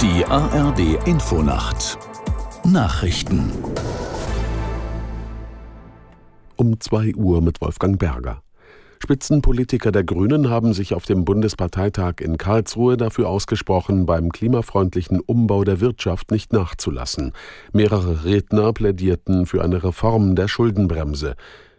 Die ARD Infonacht Nachrichten um 2 Uhr mit Wolfgang Berger. Spitzenpolitiker der Grünen haben sich auf dem Bundesparteitag in Karlsruhe dafür ausgesprochen, beim klimafreundlichen Umbau der Wirtschaft nicht nachzulassen. Mehrere Redner plädierten für eine Reform der Schuldenbremse.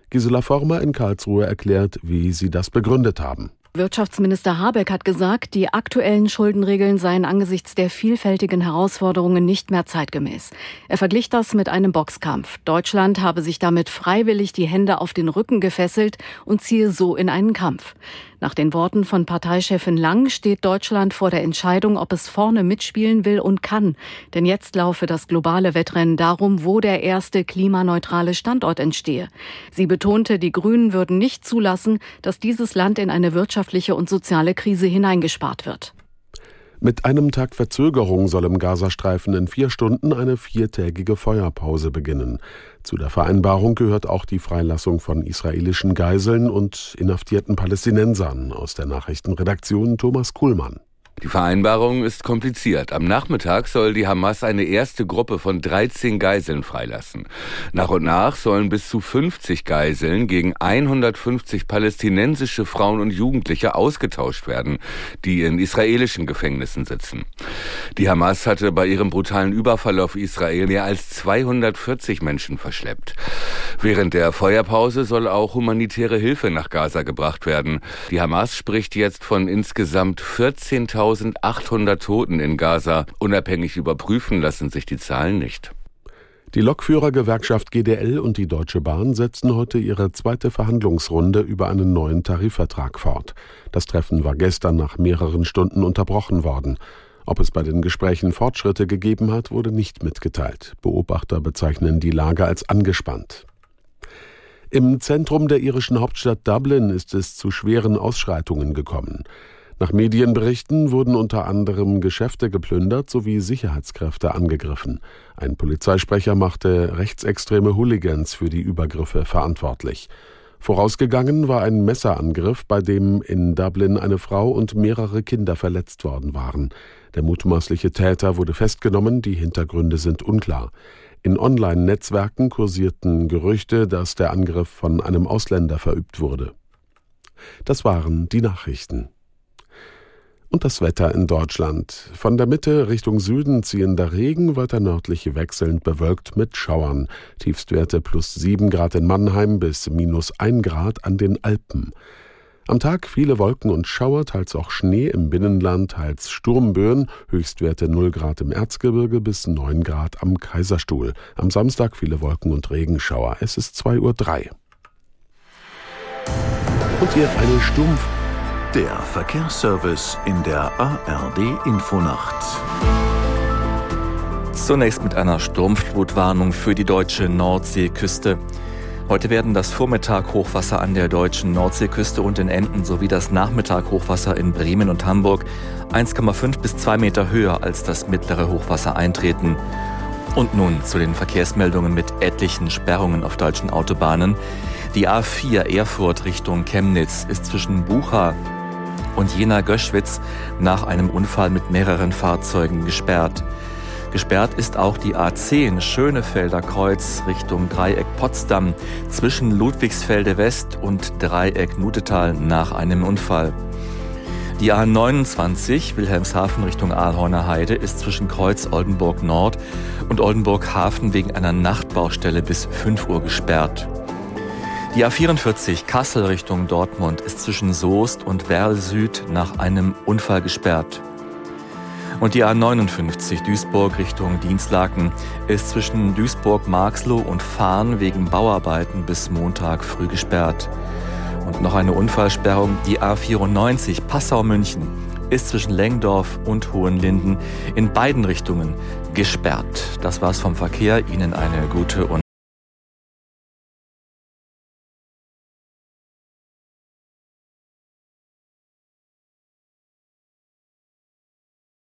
Gisela Former in Karlsruhe erklärt, wie sie das begründet haben. Wirtschaftsminister Habeck hat gesagt, die aktuellen Schuldenregeln seien angesichts der vielfältigen Herausforderungen nicht mehr zeitgemäß. Er verglich das mit einem Boxkampf. Deutschland habe sich damit freiwillig die Hände auf den Rücken gefesselt und ziehe so in einen Kampf. Nach den Worten von Parteichefin Lang steht Deutschland vor der Entscheidung, ob es vorne mitspielen will und kann. Denn jetzt laufe das globale Wettrennen darum, wo der erste klimaneutrale Standort entstehe. Sie betonte, die Grünen würden nicht zulassen, dass dieses Land in eine wirtschaftliche und soziale Krise hineingespart wird. Mit einem Tag Verzögerung soll im Gazastreifen in vier Stunden eine viertägige Feuerpause beginnen. Zu der Vereinbarung gehört auch die Freilassung von israelischen Geiseln und inhaftierten Palästinensern aus der Nachrichtenredaktion Thomas Kuhlmann. Die Vereinbarung ist kompliziert. Am Nachmittag soll die Hamas eine erste Gruppe von 13 Geiseln freilassen. Nach und nach sollen bis zu 50 Geiseln gegen 150 palästinensische Frauen und Jugendliche ausgetauscht werden, die in israelischen Gefängnissen sitzen. Die Hamas hatte bei ihrem brutalen Überfall auf Israel mehr als 240 Menschen verschleppt. Während der Feuerpause soll auch humanitäre Hilfe nach Gaza gebracht werden. Die Hamas spricht jetzt von insgesamt 14.000 1800 Toten in Gaza. Unabhängig überprüfen lassen sich die Zahlen nicht. Die Lokführergewerkschaft GDL und die Deutsche Bahn setzen heute ihre zweite Verhandlungsrunde über einen neuen Tarifvertrag fort. Das Treffen war gestern nach mehreren Stunden unterbrochen worden. Ob es bei den Gesprächen Fortschritte gegeben hat, wurde nicht mitgeteilt. Beobachter bezeichnen die Lage als angespannt. Im Zentrum der irischen Hauptstadt Dublin ist es zu schweren Ausschreitungen gekommen. Nach Medienberichten wurden unter anderem Geschäfte geplündert sowie Sicherheitskräfte angegriffen. Ein Polizeisprecher machte rechtsextreme Hooligans für die Übergriffe verantwortlich. Vorausgegangen war ein Messerangriff, bei dem in Dublin eine Frau und mehrere Kinder verletzt worden waren. Der mutmaßliche Täter wurde festgenommen, die Hintergründe sind unklar. In Online-Netzwerken kursierten Gerüchte, dass der Angriff von einem Ausländer verübt wurde. Das waren die Nachrichten. Und das Wetter in Deutschland. Von der Mitte Richtung Süden ziehender Regen, weiter nördlich wechselnd bewölkt mit Schauern. Tiefstwerte plus 7 Grad in Mannheim bis minus 1 Grad an den Alpen. Am Tag viele Wolken und Schauer, teils auch Schnee im Binnenland, teils Sturmböen, Höchstwerte 0 Grad im Erzgebirge bis 9 Grad am Kaiserstuhl. Am Samstag viele Wolken und Regenschauer. Es ist 2.03 Uhr. Und hier eine Stumpf der Verkehrsservice in der ARD Infonacht. Zunächst mit einer Sturmflutwarnung für die deutsche Nordseeküste. Heute werden das Vormittag Hochwasser an der deutschen Nordseeküste und in Enden sowie das Nachmittag Hochwasser in Bremen und Hamburg 1,5 bis 2 Meter höher als das mittlere Hochwasser eintreten. Und nun zu den Verkehrsmeldungen mit etlichen Sperrungen auf deutschen Autobahnen. Die A4 Erfurt Richtung Chemnitz ist zwischen Bucha und Jena-Göschwitz nach einem Unfall mit mehreren Fahrzeugen gesperrt. Gesperrt ist auch die A10 Schönefelder Kreuz Richtung Dreieck Potsdam zwischen Ludwigsfelde West und Dreieck Nutetal nach einem Unfall. Die A29 Wilhelmshaven Richtung Aalhorner Heide ist zwischen Kreuz Oldenburg Nord und Oldenburg Hafen wegen einer Nachtbaustelle bis 5 Uhr gesperrt. Die A44 Kassel Richtung Dortmund ist zwischen Soest und Werl Süd nach einem Unfall gesperrt. Und die A59 Duisburg Richtung Dienstlaken ist zwischen Duisburg-Marxloh und Fahn wegen Bauarbeiten bis Montag früh gesperrt. Und noch eine Unfallsperrung, die A94 Passau-München ist zwischen Lengdorf und Hohenlinden in beiden Richtungen gesperrt. Das war's vom Verkehr. Ihnen eine gute und